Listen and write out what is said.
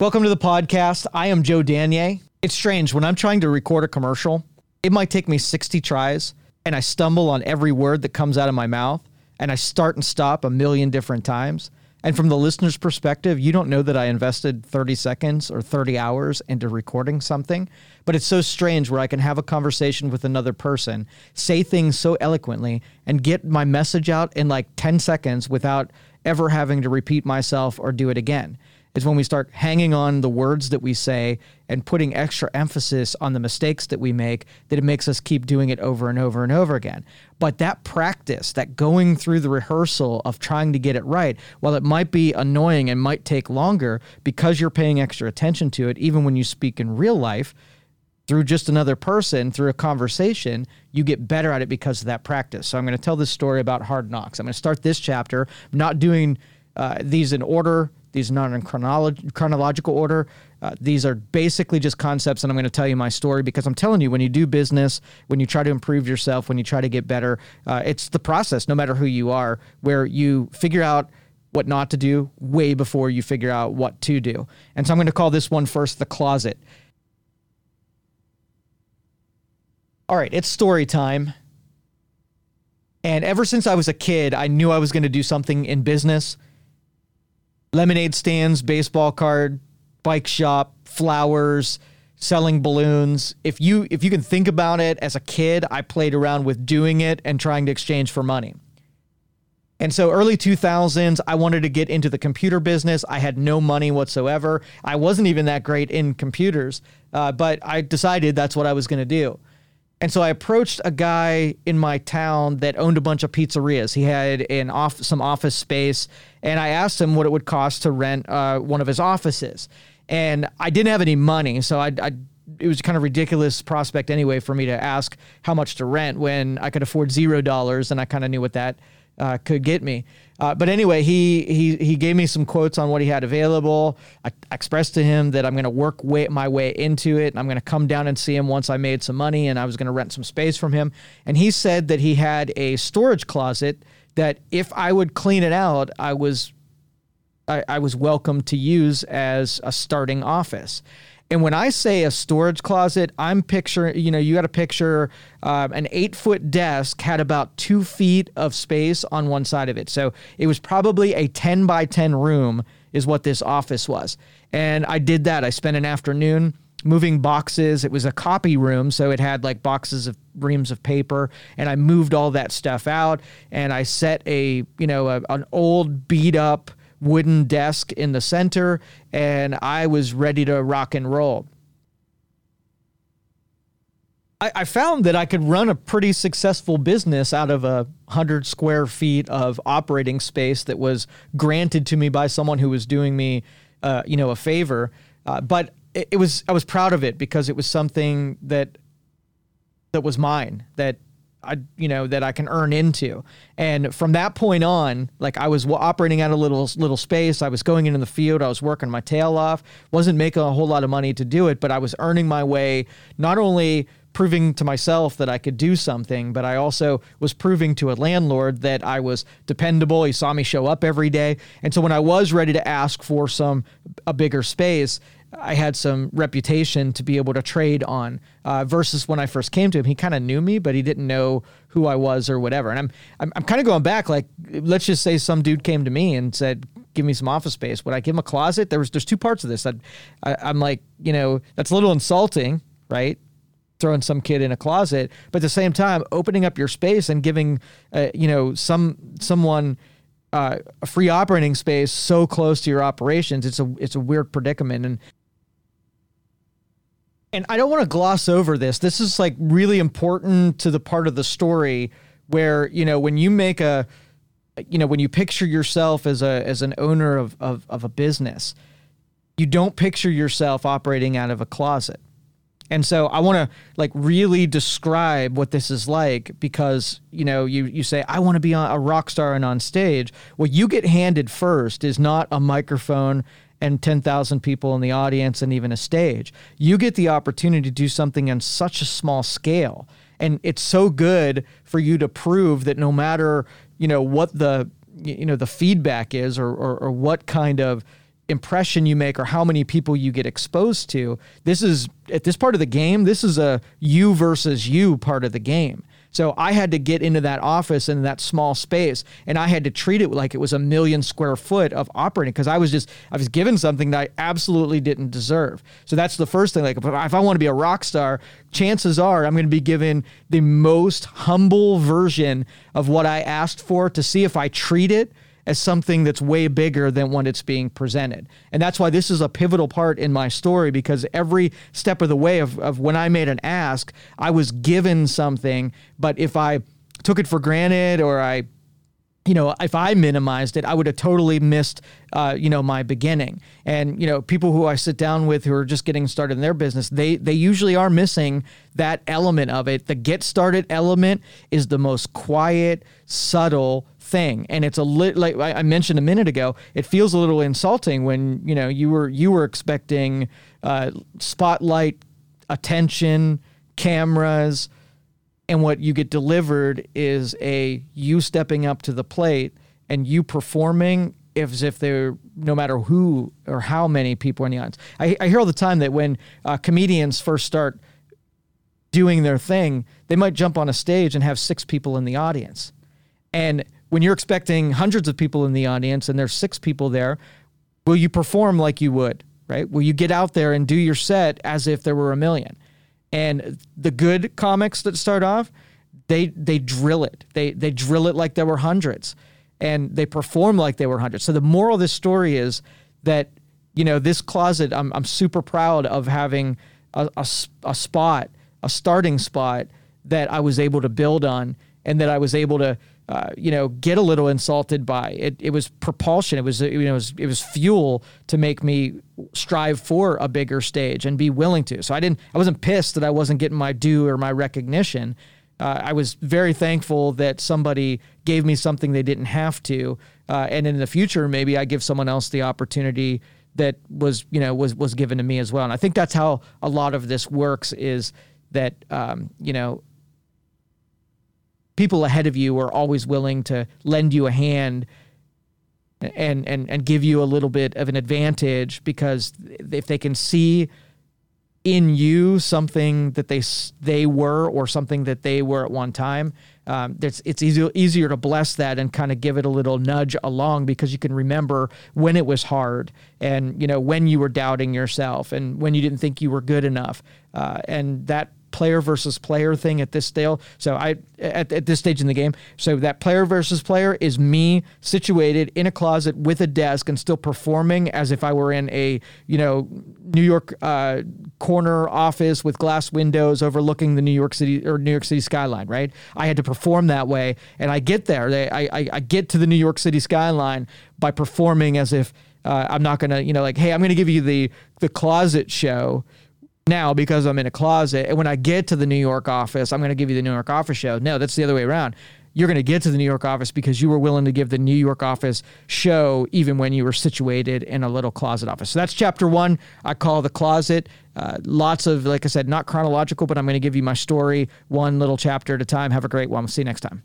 Welcome to the podcast. I am Joe Danier. It's strange when I'm trying to record a commercial, it might take me 60 tries and I stumble on every word that comes out of my mouth and I start and stop a million different times. And from the listener's perspective, you don't know that I invested 30 seconds or 30 hours into recording something. But it's so strange where I can have a conversation with another person, say things so eloquently, and get my message out in like 10 seconds without ever having to repeat myself or do it again is when we start hanging on the words that we say and putting extra emphasis on the mistakes that we make that it makes us keep doing it over and over and over again. But that practice, that going through the rehearsal of trying to get it right, while it might be annoying and might take longer because you're paying extra attention to it, even when you speak in real life, through just another person, through a conversation, you get better at it because of that practice. So I'm going to tell this story about hard knocks. I'm going to start this chapter, I'm not doing uh, these in order these are not in chronolog- chronological order. Uh, these are basically just concepts, and I'm going to tell you my story because I'm telling you, when you do business, when you try to improve yourself, when you try to get better, uh, it's the process, no matter who you are, where you figure out what not to do way before you figure out what to do. And so I'm going to call this one first the closet. All right, it's story time. And ever since I was a kid, I knew I was going to do something in business lemonade stands, baseball card, bike shop, flowers, selling balloons. If you if you can think about it as a kid, I played around with doing it and trying to exchange for money. And so early 2000s, I wanted to get into the computer business. I had no money whatsoever. I wasn't even that great in computers, uh, but I decided that's what I was going to do. And so I approached a guy in my town that owned a bunch of pizzerias. He had an off some office space, and I asked him what it would cost to rent uh, one of his offices. And I didn't have any money, so I, I it was kind of ridiculous prospect anyway for me to ask how much to rent when I could afford zero dollars, and I kind of knew what that uh, could get me. Uh, but anyway, he he he gave me some quotes on what he had available. I expressed to him that I'm going to work way, my way into it, and I'm going to come down and see him once I made some money, and I was going to rent some space from him. And he said that he had a storage closet that if I would clean it out, I was I, I was welcome to use as a starting office. And when I say a storage closet, I'm picturing, you know, you got to picture um, an eight foot desk had about two feet of space on one side of it. So it was probably a 10 by 10 room, is what this office was. And I did that. I spent an afternoon moving boxes. It was a copy room, so it had like boxes of reams of paper, and I moved all that stuff out. And I set a, you know, a, an old beat up wooden desk in the center, and I was ready to rock and roll. I, I found that I could run a pretty successful business out of a hundred square feet of operating space that was granted to me by someone who was doing me, uh, you know, a favor. Uh, but it, it was I was proud of it because it was something that that was mine that I, you know, that I can earn into. And from that point on, like I was operating out a little little space. I was going into the field. I was working my tail off. wasn't making a whole lot of money to do it, but I was earning my way. Not only proving to myself that I could do something, but I also was proving to a landlord that I was dependable. He saw me show up every day, and so when I was ready to ask for some a bigger space, I had some reputation to be able to trade on. Uh, versus when I first came to him, he kind of knew me, but he didn't know who I was or whatever. And I'm I'm, I'm kind of going back. Like, let's just say some dude came to me and said, "Give me some office space." Would I give him a closet? There was there's two parts of this. I'd, I, I'm like, you know, that's a little insulting, right? Throwing some kid in a closet, but at the same time, opening up your space and giving, uh, you know, some someone. Uh, a free operating space so close to your operations, it's a it's a weird predicament, and and I don't want to gloss over this. This is like really important to the part of the story where, you know, when you make a, you know, when you picture yourself as a, as an owner of, of, of a business, you don't picture yourself operating out of a closet. And so I want to like really describe what this is like because you know you you say I want to be a rock star and on stage. What you get handed first is not a microphone and 10,000 people in the audience and even a stage. You get the opportunity to do something on such a small scale. And it's so good for you to prove that no matter, you know, what the you know the feedback is or, or, or what kind of impression you make or how many people you get exposed to. This is at this part of the game, this is a you versus you part of the game. So I had to get into that office in that small space and I had to treat it like it was a million square foot of operating because I was just, I was given something that I absolutely didn't deserve. So that's the first thing. Like if I want to be a rock star, chances are I'm going to be given the most humble version of what I asked for to see if I treat it as something that's way bigger than what it's being presented. And that's why this is a pivotal part in my story because every step of the way of, of when I made an ask, I was given something. But if I took it for granted or I you know, if I minimized it, I would have totally missed, uh, you know, my beginning. And you know, people who I sit down with who are just getting started in their business, they they usually are missing that element of it. The get started element is the most quiet, subtle thing. And it's a lit like I mentioned a minute ago it feels a little insulting when you know you were you were expecting uh, spotlight attention cameras and what you get delivered is a you stepping up to the plate and you performing as if they're no matter who or how many people are in the audience. I, I hear all the time that when uh, comedians first start doing their thing they might jump on a stage and have six people in the audience. And when you're expecting hundreds of people in the audience and there's six people there, will you perform like you would, right? Will you get out there and do your set as if there were a million? And the good comics that start off, they they drill it. They they drill it like there were hundreds, and they perform like they were hundreds. So the moral of this story is that you know this closet. I'm I'm super proud of having a, a, a spot, a starting spot that I was able to build on, and that I was able to uh, you know, get a little insulted by it. It was propulsion. It was, you know, it was, it was fuel to make me strive for a bigger stage and be willing to. So I didn't, I wasn't pissed that I wasn't getting my due or my recognition. Uh, I was very thankful that somebody gave me something they didn't have to. Uh, and in the future, maybe I give someone else the opportunity that was, you know, was was given to me as well. And I think that's how a lot of this works. Is that, um, you know, people ahead of you are always willing to lend you a hand and and and give you a little bit of an advantage because if they can see in you something that they they were or something that they were at one time, um, it's it's easier easier to bless that and kind of give it a little nudge along because you can remember when it was hard and you know when you were doubting yourself and when you didn't think you were good enough, uh, and that player versus player thing at this stage. So I at, at this stage in the game. So that player versus player is me situated in a closet with a desk and still performing as if I were in a you know New York uh, corner office with glass windows overlooking the New York City or New York City skyline. Right. I had to perform that way, and I get there. They, I, I I get to the New York City skyline by performing as if. Uh, I'm not gonna, you know, like, hey, I'm gonna give you the the closet show, now because I'm in a closet. And when I get to the New York office, I'm going to give you the New York office show. No, that's the other way around. You're going to get to the New York office because you were willing to give the New York office show even when you were situated in a little closet office. So that's chapter one. I call the closet. Uh, lots of, like I said, not chronological, but I'm going to give you my story one little chapter at a time. Have a great one. We'll see you next time.